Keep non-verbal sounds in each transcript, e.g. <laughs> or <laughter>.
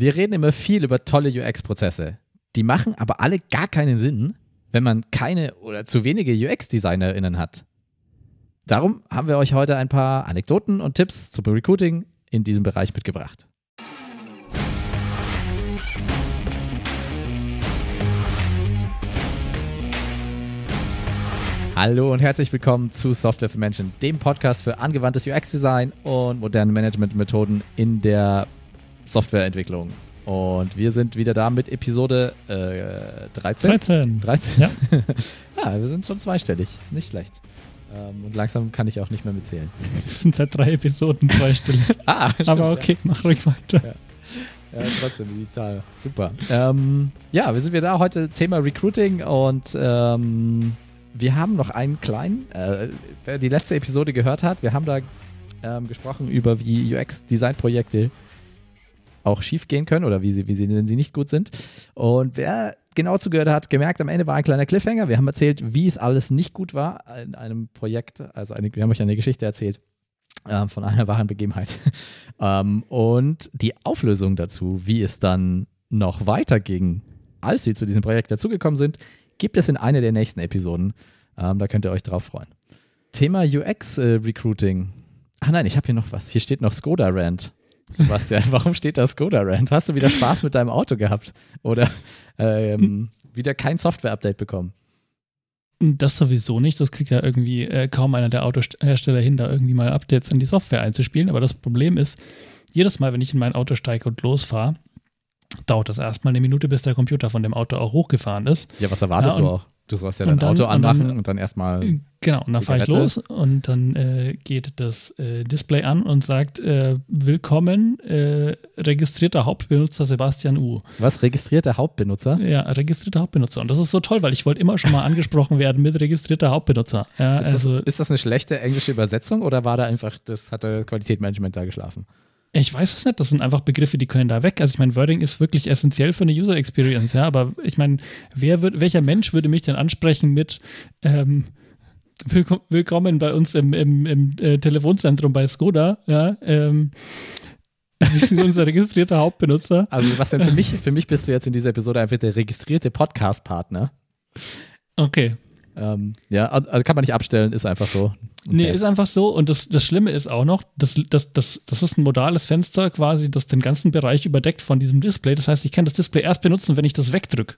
Wir reden immer viel über tolle UX-Prozesse. Die machen aber alle gar keinen Sinn, wenn man keine oder zu wenige UX-DesignerInnen hat. Darum haben wir euch heute ein paar Anekdoten und Tipps zum Recruiting in diesem Bereich mitgebracht. Hallo und herzlich willkommen zu Software für Menschen, dem Podcast für angewandtes UX-Design und moderne Managementmethoden in der Softwareentwicklung. Und wir sind wieder da mit Episode äh, 13. 13. 13. Ja. <laughs> ja, wir sind schon zweistellig. Nicht schlecht. Ähm, und langsam kann ich auch nicht mehr mitzählen. <laughs> Wir sind seit drei Episoden zweistellig. <laughs> Ah, stimmt, Aber okay, mach ruhig weiter. Ja. Ja, trotzdem, Zahl. Super. Ähm, ja, wir sind wieder da. Heute Thema Recruiting und ähm, wir haben noch einen kleinen, äh, wer die letzte Episode gehört hat, wir haben da ähm, gesprochen über wie UX-Design-Projekte auch schief gehen können oder wie sie, wie sie, wenn sie nicht gut sind. Und wer genau zugehört hat, gemerkt, am Ende war ein kleiner Cliffhanger. Wir haben erzählt, wie es alles nicht gut war in einem Projekt. Also eine, wir haben euch eine Geschichte erzählt äh, von einer wahren Begebenheit. <laughs> ähm, und die Auflösung dazu, wie es dann noch weiterging, als sie zu diesem Projekt dazugekommen sind, gibt es in einer der nächsten Episoden. Ähm, da könnt ihr euch drauf freuen. Thema UX-Recruiting. Äh, Ach nein, ich habe hier noch was. Hier steht noch Skoda Rant. Sebastian, <laughs> warum steht da Skoda Rant? Hast du wieder Spaß mit deinem Auto gehabt? Oder ähm, <laughs> wieder kein Software-Update bekommen? Das sowieso nicht. Das kriegt ja irgendwie äh, kaum einer der Autohersteller hin, da irgendwie mal Updates in die Software einzuspielen. Aber das Problem ist, jedes Mal, wenn ich in mein Auto steige und losfahre, dauert das erstmal eine Minute, bis der Computer von dem Auto auch hochgefahren ist. Ja, was erwartest Ja, du auch? Du sollst ja dein dann- Auto und dann- anmachen und dann erstmal. Genau, und dann fahre ich los und dann äh, geht das äh, Display an und sagt, äh, willkommen, äh, registrierter Hauptbenutzer Sebastian U. Was? Registrierter Hauptbenutzer? Ja, registrierter Hauptbenutzer. Und das ist so toll, weil ich wollte immer schon mal angesprochen werden mit registrierter Hauptbenutzer. Ja, Ist, also das, ist das eine schlechte englische Übersetzung oder war da einfach, das hat der Qualitätsmanagement da geschlafen? Ich weiß es nicht, das sind einfach Begriffe, die können da weg. Also ich meine, Wording ist wirklich essentiell für eine User Experience, ja, aber ich meine, wer wird, welcher Mensch würde mich denn ansprechen mit ähm, willkom Willkommen bei uns im, im, im äh, Telefonzentrum bei Skoda, ja, ähm, <laughs> Sie sind unser registrierter Hauptbenutzer. Also, Sebastian, für mich, für mich bist du jetzt in dieser Episode einfach der registrierte Podcast-Partner. Okay. Ähm, ja, also kann man nicht abstellen, ist einfach so. Nee, Okay. ist einfach so. Und das, das Schlimme ist auch noch, das, das, das, das ist ein modales Fenster quasi, das den ganzen Bereich überdeckt von diesem Display. Das heißt, ich kann das Display erst benutzen, wenn ich das wegdrücke.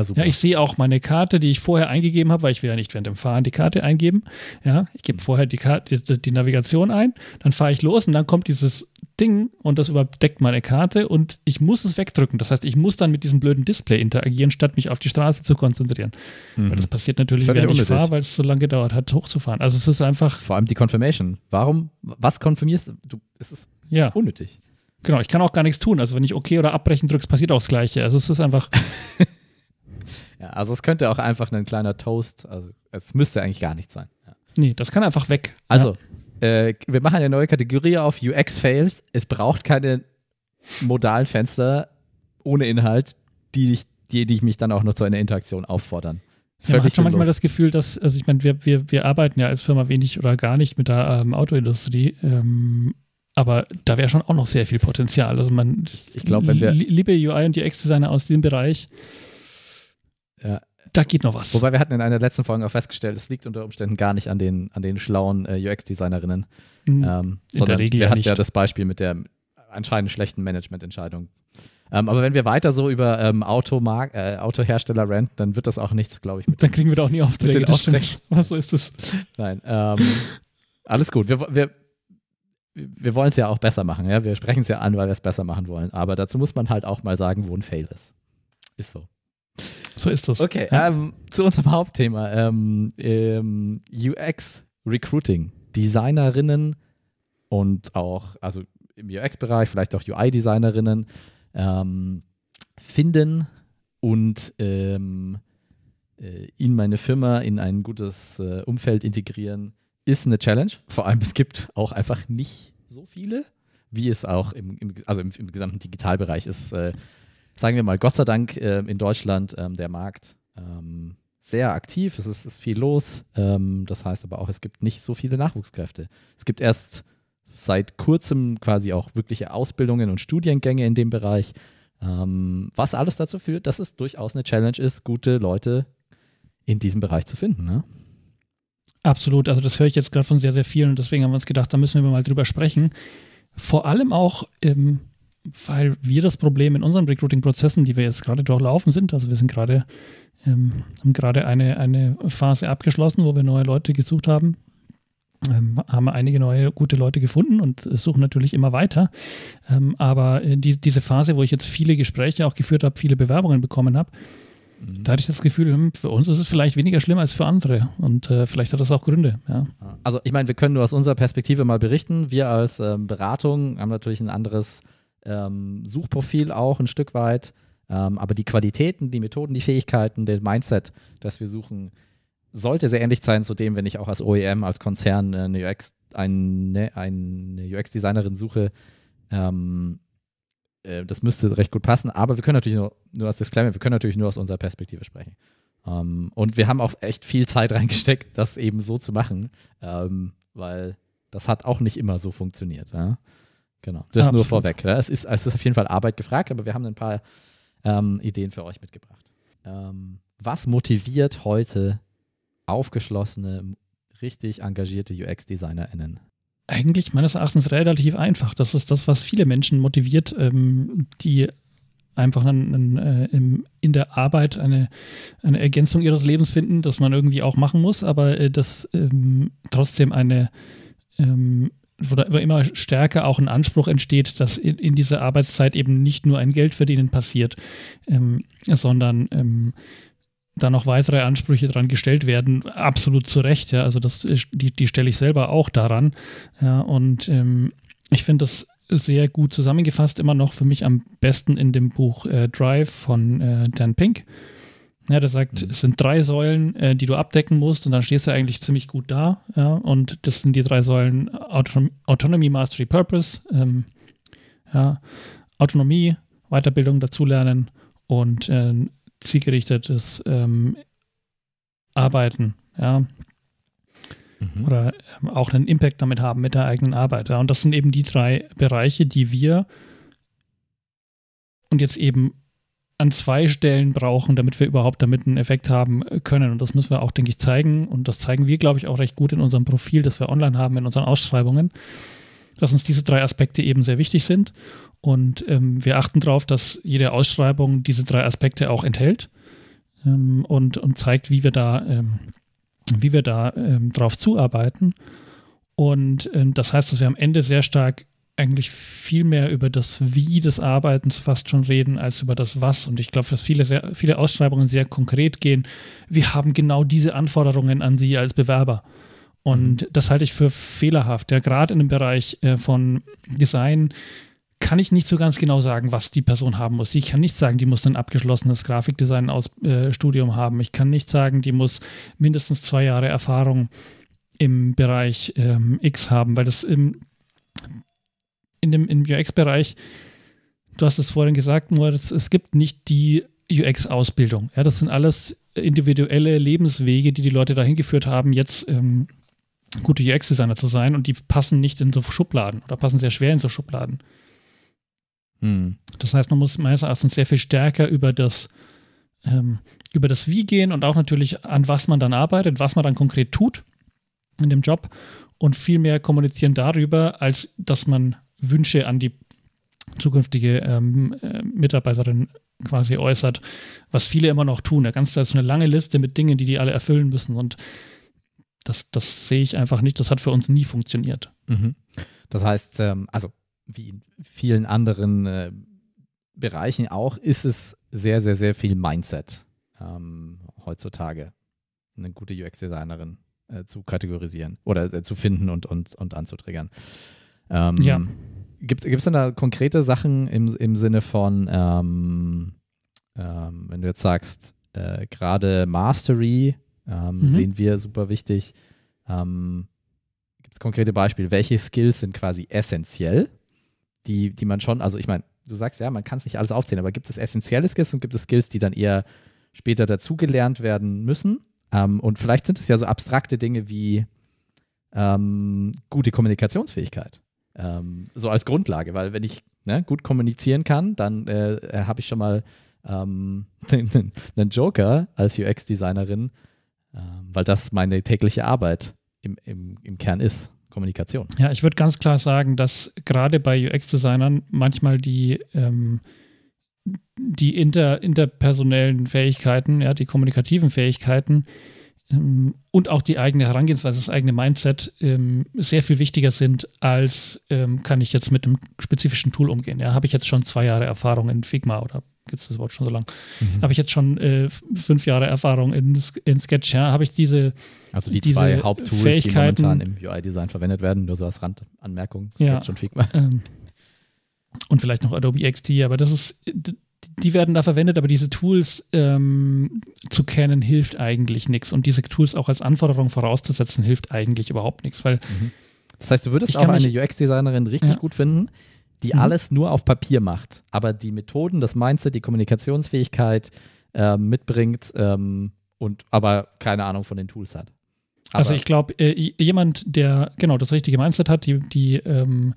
Super. Ja, ich sehe auch meine Karte, die ich vorher eingegeben habe, weil ich will ja nicht während dem Fahren die Karte eingeben. Ja, ich gebe vorher die, Karte, die, die Navigation ein, dann fahre ich los und dann kommt dieses Ding und das überdeckt meine Karte und ich muss es wegdrücken. Das heißt, ich muss dann mit diesem blöden Display interagieren, statt mich auf die Straße zu konzentrieren. Mhm. Weil das passiert natürlich, Völlig während ich fahre, weil es so lange gedauert hat, hochzufahren. Also es ist einfach, Vor allem die Confirmation. Warum? Was konfirmierst du? Es ist ja, unnötig. genau. Ich kann auch gar nichts tun. Also wenn ich OK oder Abbrechen drücke, passiert auch das Gleiche. Also es ist einfach, <laughs> Ja, also es könnte auch einfach ein kleiner Toast, also es müsste eigentlich gar nicht sein. Ja. nee, das kann einfach weg. Also, äh, wir machen eine neue Kategorie auf UX-Fails. Es braucht keine modalen Fenster ohne Inhalt, die, ich, die, die mich dann auch noch zu einer Interaktion auffordern. Ja, man Völlig hat schon manchmal das Gefühl, dass, also ich meine, wir, wir, wir arbeiten ja als Firma wenig oder gar nicht mit der ähm, Autoindustrie, ähm, aber da wäre schon auch noch sehr viel Potenzial. Also man, Ich glaub, wenn wir- li- liebe UI und UX-Designer aus dem Bereich, Ja. da geht noch was. Wobei wir hatten in einer letzten Folge auch festgestellt, es liegt unter Umständen gar nicht an den, an den schlauen äh, UX-Designerinnen, Mhm. ähm, der sondern Regel wir ja hatten nicht. ja das Beispiel mit der anscheinend schlechten Managemententscheidung. Ähm, aber wenn wir weiter so über ähm, Automark äh, Autohersteller ranten, dann wird das auch nichts, glaube ich, mit dann kriegen wir doch nie Aufträge. den Das stimmt. Aufträgen. Aber so ist es. Nein, ähm, alles gut. Wir, wir, wir wollen es ja auch besser machen. Ja? Wir sprechen es ja an, weil wir es besser machen wollen. Aber dazu muss man halt auch mal sagen, wo ein Fail ist. Ist so. So ist das. Okay, Ja. ähm, zu unserem Hauptthema. Ähm, ähm, UX Recruiting. Designerinnen und auch, also im UX-Bereich, vielleicht auch UI-Designerinnen ähm, finden und ähm, äh, in meine Firma in ein gutes äh, Umfeld integrieren, ist eine Challenge. Vor allem, es gibt auch einfach nicht so viele, wie es auch im, im, also im, im gesamten Digitalbereich ist. Äh, sagen wir mal, Gott sei Dank äh, in Deutschland ähm, der Markt ähm, sehr aktiv. Es ist, ist viel los. Ähm, das heißt aber auch, es gibt nicht so viele Nachwuchskräfte. Es gibt erst seit kurzem quasi auch wirkliche Ausbildungen und Studiengänge in dem Bereich. Ähm, was alles dazu führt, dass es durchaus eine Challenge ist, gute Leute in diesem Bereich zu finden. Ne? Absolut, also das höre ich jetzt gerade von sehr, sehr vielen und deswegen haben wir uns gedacht, da müssen wir mal drüber sprechen. Vor allem auch, ähm, weil wir das Problem in unseren Recruiting-Prozessen, die wir jetzt gerade durchlaufen sind, also wir sind gerade, ähm, haben gerade eine, eine Phase abgeschlossen, wo wir neue Leute gesucht haben, ähm, haben einige neue gute Leute gefunden und suchen natürlich immer weiter. Ähm, aber die, diese Phase, wo ich jetzt viele Gespräche auch geführt habe, viele Bewerbungen bekommen habe, Mhm. Da hatte ich das Gefühl, hm, für uns ist es vielleicht weniger schlimm als für andere. Und äh, vielleicht hat das auch Gründe. Ja. Also ich meine, wir können nur aus unserer Perspektive mal berichten. Wir als ähm, Beratung haben natürlich ein anderes ähm, Suchprofil auch ein Stück weit. Ähm, aber die Qualitäten, die Methoden, die Fähigkeiten, den Mindset, das wir suchen, sollte sehr ähnlich sein zu dem, wenn ich auch als OEM, als Konzern eine UX, eine, eine UX-Designerin suche, ähm, äh, das müsste recht gut passen, aber wir können natürlich nur, nur als Disclaimer, wir können natürlich nur aus unserer Perspektive sprechen. Um, ähm, und wir haben auch echt viel Zeit <laughs> reingesteckt, das eben so zu machen, ähm, weil das hat auch nicht immer so funktioniert. Ja? Genau, das Absolut. nur vorweg. Ja? Es, ist, es ist auf jeden Fall Arbeit gefragt, aber wir haben ein paar ähm, Ideen für euch mitgebracht. Ähm, was motiviert heute aufgeschlossene, richtig engagierte UX-DesignerInnen? Eigentlich meines Erachtens relativ einfach. Das ist das, was viele Menschen motiviert, ähm, die einfach einen, äh, im, in der Arbeit eine, eine Ergänzung ihres Lebens finden, das man irgendwie auch machen muss, aber äh, das ähm, trotzdem eine, ähm, wo da immer stärker auch ein Anspruch entsteht, dass in, in dieser Arbeitszeit eben nicht nur ein Geldverdienen passiert, ähm, sondern ähm, da noch weitere Ansprüche dran gestellt werden, absolut zu Recht. Ja, also das, die, die stelle ich selber auch daran. Ja, und ähm, ich finde das sehr gut zusammengefasst, immer noch für mich am besten in dem Buch äh, Drive von äh, Dan Pink. Ja, der sagt, mhm. es sind drei Säulen, äh, die du abdecken musst und dann stehst du eigentlich ziemlich gut da. Ja, und das sind die drei Säulen Auton Autonomy, Mastery, Purpose. Ähm, ja, Autonomie, Weiterbildung dazulernen und äh, zielgerichtetes ähm, Arbeiten, ja. Mhm. Oder ähm, auch einen Impact damit haben mit der eigenen Arbeit. Ja. Und das sind eben die drei Bereiche, die wir und jetzt eben an zwei Stellen brauchen, damit wir überhaupt damit einen Effekt haben können. Und das müssen wir auch, denke ich, zeigen. Und das zeigen wir, glaube ich, auch recht gut in unserem Profil, das wir online haben, in unseren Ausschreibungen, dass uns diese drei Aspekte eben sehr wichtig sind. Und ähm, wir achten darauf, dass jede Ausschreibung diese drei Aspekte auch enthält ähm, und, und zeigt, wie wir da, ähm, wie wir da ähm, drauf zuarbeiten. Und ähm, das heißt, dass wir am Ende sehr stark eigentlich viel mehr über das Wie des Arbeitens fast schon reden, als über das Was. Und ich glaube, dass viele, sehr, viele Ausschreibungen sehr konkret gehen. Wir haben genau diese Anforderungen an Sie als Bewerber. Und mhm. das halte ich für fehlerhaft. Ja, gerade in dem Bereich äh, von Design kann ich nicht so ganz genau sagen, was die Person haben muss. Ich kann nicht sagen, die muss ein abgeschlossenes Grafikdesign-Studium äh, haben. Ich kann nicht sagen, die muss mindestens zwei Jahre Erfahrung im Bereich ähm, X haben, weil das im, in dem im UX-Bereich, du hast es vorhin gesagt, Moritz, es gibt nicht die UX-Ausbildung. Ja, das sind alles individuelle Lebenswege, die die Leute dahin geführt haben, jetzt ähm, gute UX-Designer zu sein und die passen nicht in so Schubladen oder passen sehr schwer in so Schubladen. Hm. Das heißt, man muss meines Erachtens sehr viel stärker über das, ähm, über das Wie gehen und auch natürlich an was man dann arbeitet, was man dann konkret tut in dem Job und viel mehr kommunizieren darüber, als dass man Wünsche an die zukünftige ähm, äh, Mitarbeiterin quasi äußert, was viele immer noch tun. Da ganz da ist eine lange Liste mit Dingen, die die alle erfüllen müssen und das, das sehe ich einfach nicht. Das hat für uns nie funktioniert. Mhm. Das heißt, ähm, also wie in vielen anderen äh, Bereichen auch, ist es sehr, sehr, sehr viel Mindset ähm, heutzutage, eine gute UX-Designerin äh, zu kategorisieren oder äh, zu finden und, und, und anzutriggern. Ähm, ja. Gibt es denn da konkrete Sachen im, im Sinne von, ähm, ähm wenn du jetzt sagst, äh, gerade Mastery ähm, mhm. sehen wir super wichtig. Ähm, Gibt es konkrete Beispiele? Welche Skills sind quasi essentiell die, die man schon, also ich meine, du sagst ja, man kann es nicht alles aufzählen, aber gibt es essentielle Skills und gibt es Skills, die dann eher später dazugelernt werden müssen? Ähm, und vielleicht sind es ja so abstrakte Dinge wie ähm, gute Kommunikationsfähigkeit. Ähm, so als Grundlage, weil wenn ich ne, gut kommunizieren kann, dann äh, habe ich schon mal ähm, <laughs> einen Joker als UX-Designerin, äh, weil das meine tägliche Arbeit im, im, im Kern ist. Kommunikation. Ja, ich würde ganz klar sagen, dass gerade bei UX-Designern manchmal die, ähm, die inter, interpersonellen Fähigkeiten, ja, die kommunikativen Fähigkeiten ähm, und auch die eigene Herangehensweise, das eigene Mindset ähm, sehr viel wichtiger sind, als ähm, kann ich jetzt mit einem spezifischen Tool umgehen. Ja, habe ich jetzt schon zwei Jahre Erfahrung in Figma oder gibt es das Wort schon so lang? Mhm. Habe ich jetzt schon äh, fünf Jahre Erfahrung in, in Sketch? Ja, habe ich diese Also die zwei Haupttools, die momentan im UI-Design verwendet werden, nur so als Randanmerkung, Sketch ja, und Figma. Ähm, und vielleicht noch Adobe XD, aber das ist die werden da verwendet, aber diese Tools ähm, zu kennen hilft eigentlich nichts. Und diese Tools auch als Anforderung vorauszusetzen, hilft eigentlich überhaupt nichts. Weil mhm. Das heißt, du würdest auch eine UX-Designerin richtig ja. gut finden, die mhm. alles nur auf Papier macht, aber die Methoden, das Mindset, die Kommunikationsfähigkeit äh, mitbringt ähm, und aber keine Ahnung von den Tools hat. Aber also ich glaube, äh, jemand, der genau das richtige Mindset hat, die, die ähm,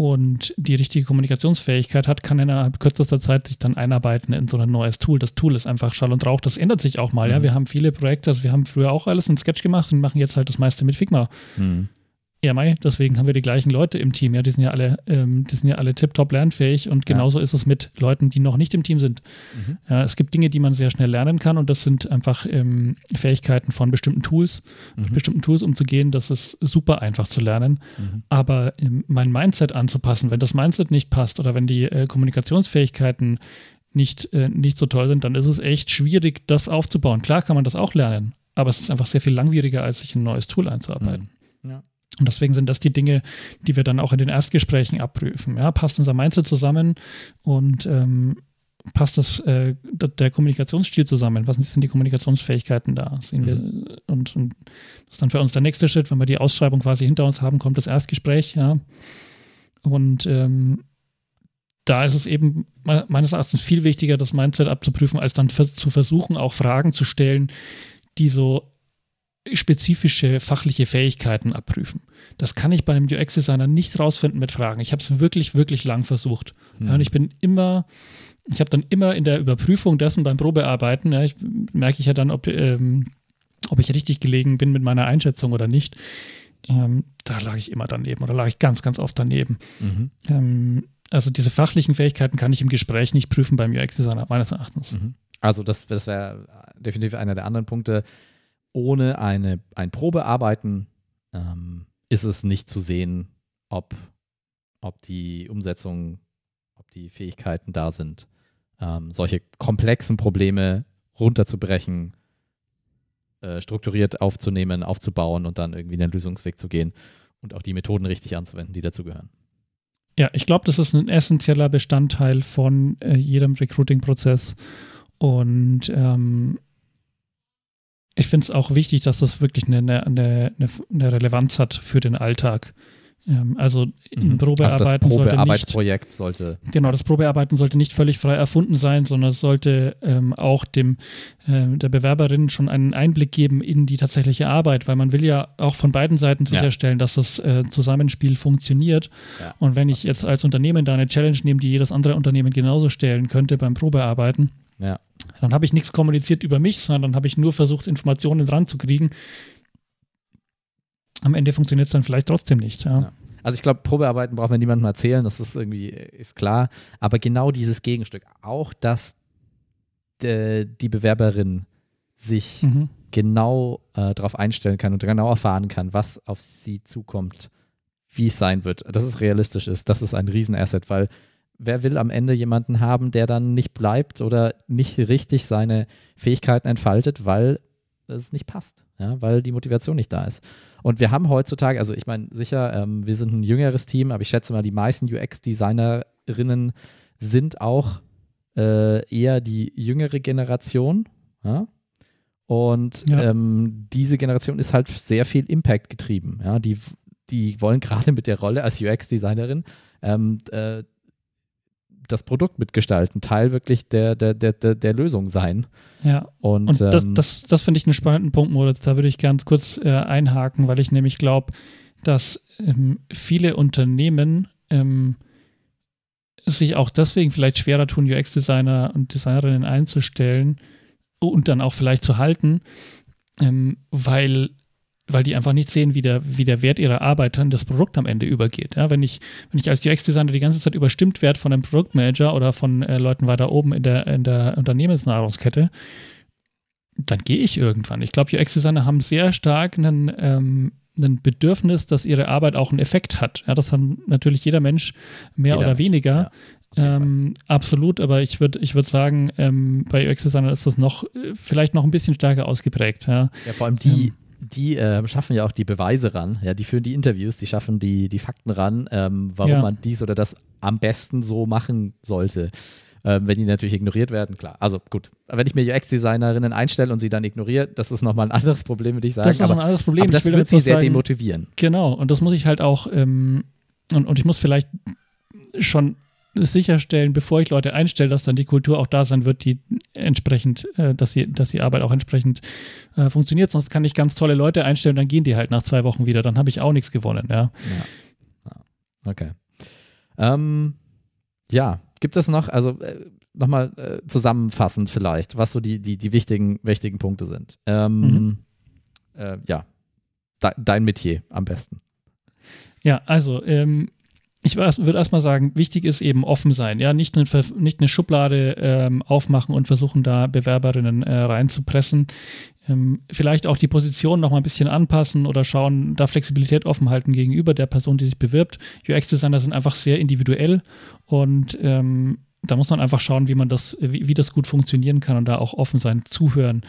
und die richtige Kommunikationsfähigkeit hat, kann innerhalb kürzester Zeit sich dann einarbeiten in so ein neues Tool. Das Tool ist einfach Schall und Rauch. Das ändert sich auch mal. Mhm. Ja, wir haben viele Projekte. Also wir haben früher auch alles in Sketch gemacht und machen jetzt halt das meiste mit Figma. Mhm. Ja, Mai, deswegen haben wir die gleichen Leute im Team. Ja, die sind ja alle, ähm, die sind ja alle tiptop lernfähig und genauso ja. ist es mit Leuten, die noch nicht im Team sind. Mhm. Ja, es gibt Dinge, die man sehr schnell lernen kann und das sind einfach ähm, Fähigkeiten von bestimmten Tools, mhm. mit bestimmten Tools umzugehen. Das ist super einfach zu lernen. Mhm. Aber ähm, mein Mindset anzupassen, wenn das Mindset nicht passt oder wenn die äh, Kommunikationsfähigkeiten nicht, äh, nicht so toll sind, dann ist es echt schwierig, das aufzubauen. Klar kann man das auch lernen, aber es ist einfach sehr viel langwieriger, als sich ein neues Tool einzuarbeiten. Mhm. Ja. Und deswegen sind das die Dinge, die wir dann auch in den Erstgesprächen abprüfen. Ja, passt unser Mindset zusammen und ähm, passt das, äh, der Kommunikationsstil zusammen? Was sind die Kommunikationsfähigkeiten da? Mhm. Wir, und, und, das ist dann für uns der nächste Schritt, wenn wir die Ausschreibung quasi hinter uns haben, kommt das Erstgespräch, ja. Und ähm, da ist es eben meines Erachtens viel wichtiger, das Mindset abzuprüfen, als dann zu versuchen, auch Fragen zu stellen, die so spezifische fachliche Fähigkeiten abprüfen. Das kann ich bei einem UX-Designer nicht rausfinden mit Fragen. Ich habe es wirklich, wirklich lang versucht. Mhm. Ja, und ich bin immer, ich habe dann immer in der Überprüfung dessen beim Probearbeiten, ja, ich, merke ich ja dann, ob, ähm, ob ich richtig gelegen bin mit meiner Einschätzung oder nicht. Ähm, da lag ich immer daneben oder lag ich ganz, ganz oft daneben. Mhm. Ähm, also diese fachlichen Fähigkeiten kann ich im Gespräch nicht prüfen beim UX-Designer, meines Erachtens. Mhm. Also das, das wäre definitiv einer der anderen Punkte ohne eine, ein Probearbeiten ähm, ist es nicht zu sehen, ob, ob die Umsetzung, ob die Fähigkeiten da sind, ähm, solche komplexen Probleme runterzubrechen, äh, strukturiert aufzunehmen, aufzubauen und dann irgendwie den Lösungsweg zu gehen und auch die Methoden richtig anzuwenden, die dazugehören. Ja, ich glaube, das ist ein essentieller Bestandteil von äh, jedem Recruiting-Prozess. Und ähm, ich finde es auch wichtig, dass das wirklich eine, eine, eine, eine Relevanz hat für den Alltag. Ähm, also ein mhm. Probearbeiten also das Probearbeitsprojekt sollte, nicht, sollte. Genau, das Probearbeiten sollte nicht völlig frei erfunden sein, sondern es sollte ähm, auch dem äh, der Bewerberin schon einen Einblick geben in die tatsächliche Arbeit, weil man will ja auch von beiden Seiten sicherstellen, ja. dass das äh, Zusammenspiel funktioniert. Ja. Und wenn ich jetzt als Unternehmen da eine Challenge nehme, die jedes andere Unternehmen genauso stellen könnte beim Probearbeiten, ja. Dann habe ich nichts kommuniziert über mich, sondern dann habe ich nur versucht, Informationen dran zu kriegen. Am Ende funktioniert es dann vielleicht trotzdem nicht. Ja. Ja. Also ich glaube, Probearbeiten brauchen wir niemandem erzählen, das ist irgendwie, ist klar. Aber genau dieses Gegenstück, auch dass de, die Bewerberin sich mhm. genau äh, darauf einstellen kann und genau erfahren kann, was auf sie zukommt, wie es sein wird, dass es realistisch ist, das ist ein Riesenasset, weil wer will am Ende jemanden haben, der dann nicht bleibt oder nicht richtig seine Fähigkeiten entfaltet, weil es nicht passt, ja, weil die Motivation nicht da ist. Und wir haben heutzutage, also ich meine, sicher, ähm, wir sind ein jüngeres Team, aber ich schätze mal, die meisten UX-Designerinnen sind auch äh, eher die jüngere Generation. Ja? Und ja. ähm, diese Generation ist halt sehr viel Impact getrieben. Ja? Die, die wollen gerade mit der Rolle als UX-Designerin ähm, äh, das Produkt mitgestalten, Teil wirklich der, der, der, der, der Lösung sein. Ja. Und, und das, ähm, das, das finde ich einen spannenden Punkt, Moritz. Da würde ich ganz kurz äh, einhaken, weil ich nämlich glaube, dass ähm, viele Unternehmen ähm, sich auch deswegen vielleicht schwerer tun, UX-Designer und Designerinnen einzustellen und dann auch vielleicht zu halten, ähm, weil weil die einfach nicht sehen, wie der, wie der Wert ihrer Arbeit an das Produkt am Ende übergeht. Ja, wenn, ich, wenn ich als UX-Designer die ganze Zeit überstimmt werde von einem Produktmanager oder von äh, Leuten weiter oben in der, in der Unternehmensnahrungskette, dann gehe ich irgendwann. Ich glaube, UX-Designer haben sehr stark einen, ähm, ein Bedürfnis, dass ihre Arbeit auch einen Effekt hat. Ja, das hat natürlich jeder Mensch mehr jeder oder weniger. Ja, ähm, absolut, aber ich würde ich würd sagen, ähm, bei UX-Designern ist das noch äh, vielleicht noch ein bisschen stärker ausgeprägt. Ja, ja vor allem die, ähm, die äh, schaffen ja auch die Beweise ran, ja, die führen die Interviews, die schaffen die, die Fakten ran, ähm, warum ja. man dies oder das am besten so machen sollte. Ähm, wenn die natürlich ignoriert werden, klar. Also gut, wenn ich mir UX-Designerinnen einstelle und sie dann ignoriere, das ist nochmal ein <laughs> anderes Problem, würde ich sagen. Das ist aber, ein anderes Problem. Aber das wird sie sehr sagen, demotivieren. Genau, und das muss ich halt auch, ähm, und, und ich muss vielleicht schon sicherstellen, bevor ich Leute einstelle, dass dann die Kultur auch da sein wird, die entsprechend, äh, dass, die, dass die Arbeit auch entsprechend äh, funktioniert. Sonst kann ich ganz tolle Leute einstellen, dann gehen die halt nach zwei Wochen wieder. Dann habe ich auch nichts gewonnen, ja. ja. Okay. Ähm, ja, gibt es noch, also äh, nochmal äh, zusammenfassend vielleicht, was so die, die, die wichtigen, wichtigen Punkte sind. Ähm, mhm. äh, ja, De dein Metier am besten. Ja, also ähm, ich würde erstmal sagen, wichtig ist eben offen sein, ja, nicht eine, nicht eine Schublade ähm, aufmachen und versuchen, da Bewerberinnen äh, reinzupressen. Ähm, vielleicht auch die Position noch mal ein bisschen anpassen oder schauen, da Flexibilität offen halten gegenüber der Person, die sich bewirbt. UX-Designer sind einfach sehr individuell und ähm, da muss man einfach schauen, wie man das, wie, wie, das gut funktionieren kann und da auch offen sein, zuhören.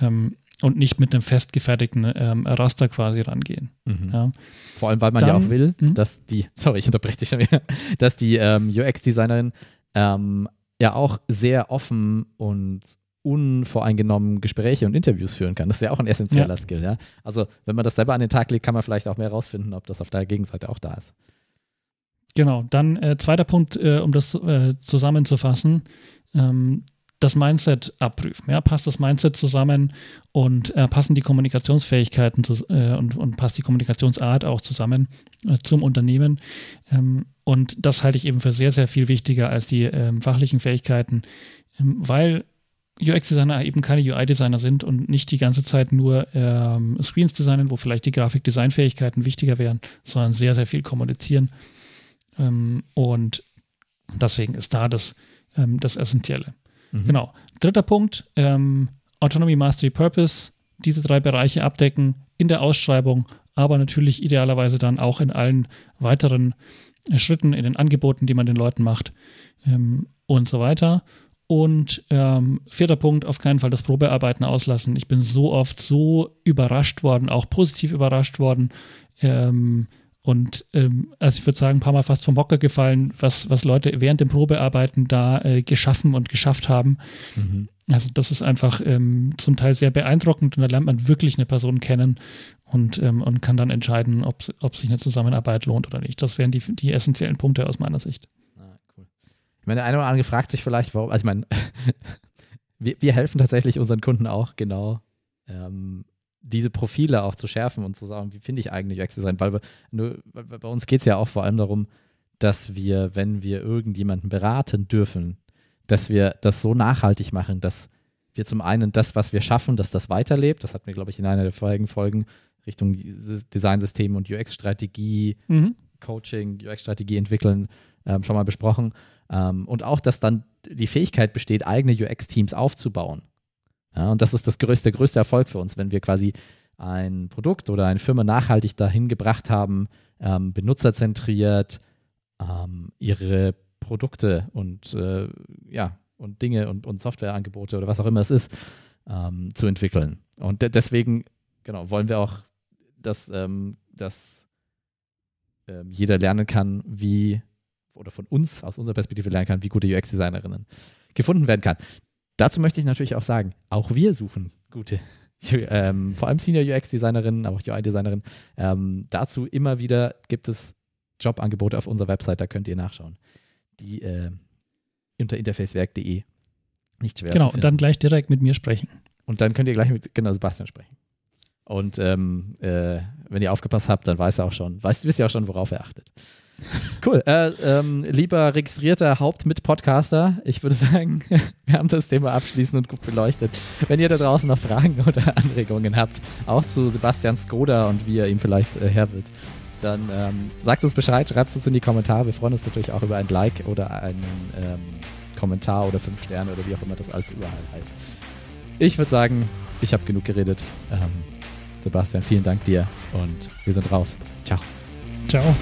Ähm, und nicht mit einem festgefertigten ähm, Raster quasi rangehen. Mhm. Ja. Vor allem, weil man Dann, ja auch will, mh. dass die, <laughs> sorry, ich unterbreche dich schon wieder, dass die ähm, UX-Designerin ähm, ja auch sehr offen und unvoreingenommen Gespräche und Interviews führen kann. Das ist ja auch ein essentieller ja. Skill, ja. Also, wenn man das selber an den Tag legt, kann man vielleicht auch mehr rausfinden, ob das auf der Gegenseite auch da ist. Genau, dann äh, zweiter Punkt, äh, um das äh, zusammenzufassen. Ähm, das Mindset abprüfen. Ja, passt das Mindset zusammen und äh, passen die Kommunikationsfähigkeiten zu, äh, und, und, passt die Kommunikationsart auch zusammen äh, zum Unternehmen. Ähm, und das halte ich eben für sehr, sehr viel wichtiger als die ähm, fachlichen Fähigkeiten, ähm, weil UX-Designer eben keine UI-Designer sind und nicht die ganze Zeit nur ähm, Screens designen, wo vielleicht die Grafik-Design-Fähigkeiten wichtiger wären, sondern sehr, sehr viel kommunizieren. Ähm, und deswegen ist da das, ähm, das Essentielle. Mhm. Genau. Dritter Punkt, ähm, Autonomy, Mastery, Purpose. Diese drei Bereiche abdecken in der Ausschreibung, aber natürlich idealerweise dann auch in allen weiteren äh, Schritten, in den Angeboten, die man den Leuten macht ähm, und so weiter. Und ähm, vierter Punkt, auf keinen Fall das Probearbeiten auslassen. Ich bin so oft so überrascht worden, auch positiv überrascht worden, ähm, und ähm, also ich würde sagen, ein paar Mal fast vom Hocker gefallen, was, was Leute während dem Probearbeiten da äh, geschaffen und geschafft haben. Mhm. Also das ist einfach ähm, zum Teil sehr beeindruckend und da lernt man wirklich eine Person kennen und, ähm, und kann dann entscheiden, ob, ob sich eine Zusammenarbeit lohnt oder nicht. Das wären die, die essentiellen Punkte aus meiner Sicht. Ah, cool. Ich meine, der eine oder andere fragt sich vielleicht, warum, also ich meine, <laughs> wir, wir helfen tatsächlich unseren Kunden auch genau ähm, diese Profile auch zu schärfen und zu sagen, wie finde ich eigentlich UX-Design? Weil, weil bei uns geht es ja auch vor allem darum, dass wir, wenn wir irgendjemanden beraten dürfen, dass wir das so nachhaltig machen, dass wir zum einen das, was wir schaffen, dass das weiterlebt. Das hatten wir, glaube ich, in einer der vorigen Folgen Richtung Designsystem und UX-Strategie, mhm. Coaching, UX-Strategie entwickeln, ähm, schon mal besprochen. Ähm, und auch, dass dann die Fähigkeit besteht, eigene UX-Teams aufzubauen. Ja, und das ist das größte, der größte Erfolg für uns, wenn wir quasi ein Produkt oder eine Firma nachhaltig dahin gebracht haben, ähm, benutzerzentriert ähm, ihre Produkte und äh, ja und Dinge und, und Softwareangebote oder was auch immer es ist ähm, zu entwickeln. Und de deswegen genau wollen wir auch, dass, ähm, dass ähm, jeder lernen kann, wie oder von uns aus unserer Perspektive lernen kann, wie gute UX-Designerinnen gefunden werden kann. Dazu möchte ich natürlich auch sagen, auch wir suchen gute, ähm, vor allem Senior UX-Designerinnen, aber auch UI-Designerinnen. Ähm, dazu immer wieder gibt es Jobangebote auf unserer Website, da könnt ihr nachschauen. Die äh, unter interfacewerk.de. Nicht schwer Genau, und dann gleich direkt mit mir sprechen. Und dann könnt ihr gleich mit genau Sebastian sprechen. Und ähm, äh, wenn ihr aufgepasst habt, dann weiß er auch schon, weiß, wisst ihr auch schon, worauf er achtet. Cool. Äh, ähm, lieber registrierter Hauptmit-Podcaster, ich würde sagen, <laughs> wir haben das Thema abschließend und gut beleuchtet. Wenn ihr da draußen noch Fragen oder Anregungen habt, auch zu Sebastian Skoda und wie er ihm vielleicht äh, Herr wird, dann ähm, sagt uns Bescheid, schreibt uns in die Kommentare. Wir freuen uns natürlich auch über ein Like oder einen ähm, Kommentar oder fünf Sterne oder wie auch immer das alles überall heißt. Ich würde sagen, ich habe genug geredet. Ähm, Sebastian, vielen Dank dir und wir sind raus. Ciao. Ciao.